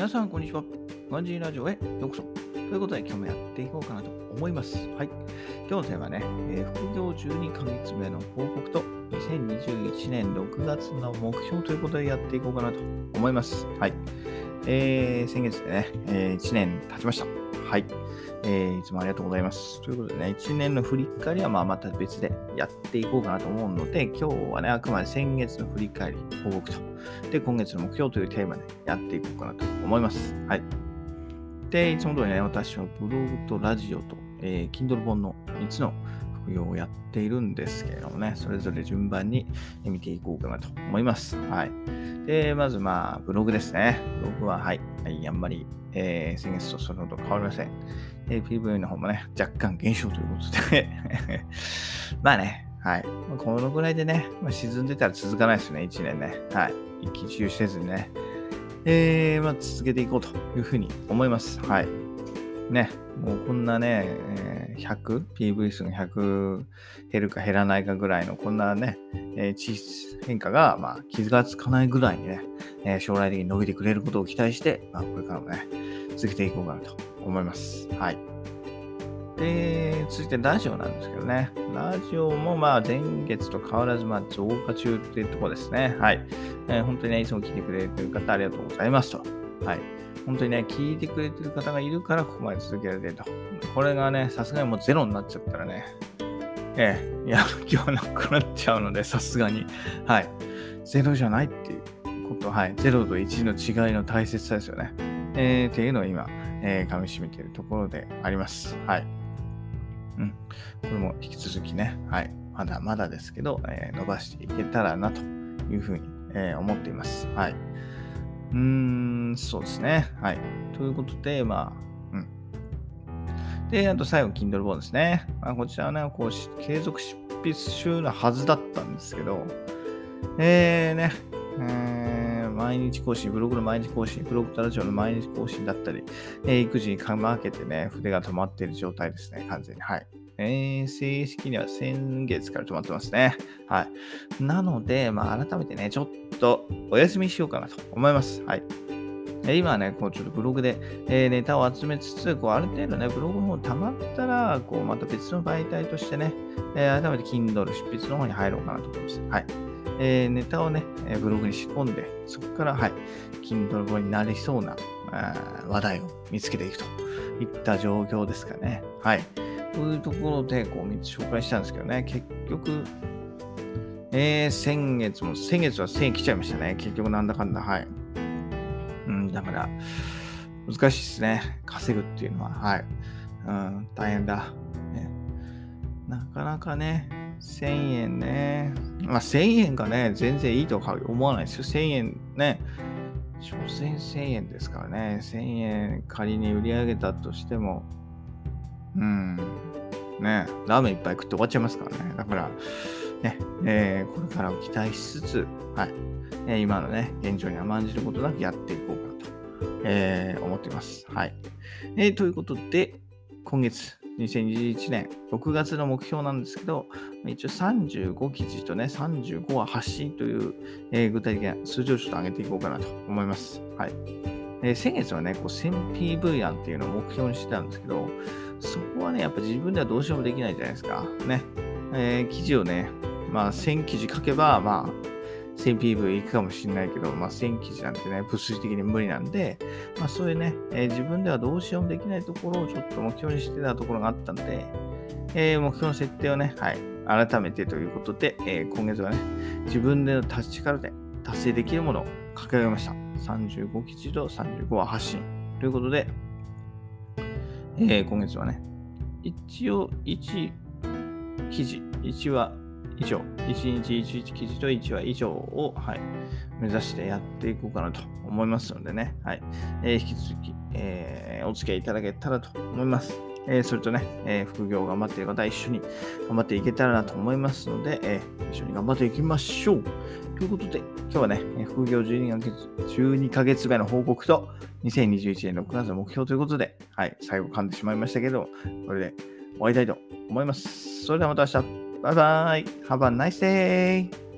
皆さん、こんにちは。ガンジーラジオへようこそ。ということで、今日もやっていこうかなと思います。はい。今日のテーマはね、えー副業12ヶ月目の報告と、2021年6月の目標ということでやっていこうかなと思います。はい。えー、先月でね、え1年経ちました。はい。えーいつもありがとうございます。ということでね、1年の振り返りはまあまた別でやっていこうかなと思うので、今日はね、あくまで先月の振り返り、報告と、で、今月の目標というテーマでやっていこうかなと思います。はい。で、いつも通りね、私はブログとラジオと、えー Kindle 本の3つの副業をやっているんですけれどもね、それぞれ順番に見ていこうかなと思います。はい。で、まずまあ、ブログですね。ブログは、はい、はい、あんまり、えー先月とそれほど変わりません。えー PV の方もね、若干減少ということで、まあね、はい。このぐらいでね、まあ、沈んでたら続かないですね、1年ね。はい。一喜一憂せずにね、えー、まあ、続けていこうというふうに思います。はい。ね、もうこんなね、えー100、PV 数が100減るか減らないかぐらいの、こんなね、えー小変化が、まあ、傷がつかないぐらいにね、えー将来的に伸びてくれることを期待して、まあ、これからもね、続けていこうかなと思います。はい。で、続いてラジオなんですけどね。ラジオもまあ前月と変わらずまあ増加中っていうところですね。はい。えー本当にね、いつも聞いてくれてる方ありがとうございますと。はい。本当にね、聞いてくれてる方がいるからここまで続けられてると。これがね、さすがにもうゼロになっちゃったらね、ええやる気はなくなっちゃうので、さすがに。はい。ゼロじゃないっていうこと、はい。ゼロと1の違いの大切さですよね。えーっていうのを今、えー、噛み締めているところであります。はい。うん。これも引き続きね、はい。まだまだですけど、えー伸ばしていけたらなというふうに、えー思っています。はい。うーん、そうですね。はい。ということで、まあ、うん。で、あと最後、Kindle 本ですね。まあ、こちらはね、こう、継続執筆集なはずだったんですけど、えーね、えー毎日更新、ブログの毎日更新、ブログとラジオの毎日更新だったり、えー育児にかまけてね、筆が止まっている状態ですね、完全に。はい。えー正式には先月から止まってますね。はい。なので、まあ、改めてね、ちょっとお休みしようかなと思います。はい。今はね、こうちょっとブログで、えーネタを集めつつ、こうある程度ね、ブログの方溜まったら、こうまた別の媒体としてね、えー改めて Kindle 執筆の方に入ろうかなと思います。はい。えーネタをね、ブログに仕込んで、そこから、はい、Kindle 本になりそうな話題を見つけていくといった状況ですかね。はい。というところで、こう3つ紹介したんですけどね、結局、えー先月も、先月は1000円来ちゃいましたね。結局なんだかんだ、はい。うん、だから、難しいですね。稼ぐっていうのは、はい。うん、大変だ。ね、なかなかね、1000円ね。まあ、1000円がね、全然いいとは思わないですよ。1000円ね。所詮1000円ですからね。1000円仮に売り上げたとしても、うん、ね、ラーメンいっぱい食って終わっちゃいますからね。だから、ね、えーこれからを期待しつつ、はい、えー今のね、現状に甘んじることなくやっていこうかなと、えー思っています。はい。えーということで、今月、2021年6月の目標なんですけど、一応35記事とね、35は発信という、えー具体的な数字をちょっと上げていこうかなと思います。はい。えー先月はね、こう 1000PV 案っていうのを目標にしてたんですけど、そこはね、やっぱ自分ではどうしようもできないじゃないですか。ね。えー記事をね、まあ1000記事書けば、まあ、1000PV いくかもしれないけど、まあ1000記事なんてね、物理的に無理なんで、まあそういうね、えー自分ではどうしようもできないところをちょっと目標にしてたところがあったんで、えー目標の設定をね、はい、改めてということで、えー今月はね、自分での立ち力で達成できるものを掲げました。35記事と35は発信。ということで、え今月はね、一応1記事、1話以上、1日1記事と1話以上を、はい、目指してやっていこうかなと思いますのでね、はい、えー引き続き、えーお付き合いいただけたらと思います。えーそれとね、え副業頑張っている方、一緒に頑張っていけたらなと思いますので、え一緒に頑張っていきましょう。ということで、今日はね、副業12ヶ月 ,12 ヶ月目の報告と、2021年6月の目標ということで、はい、最後噛んでしまいましたけど、これで終わりたいと思います。それではまた明日。バイバイ。Have a nice day!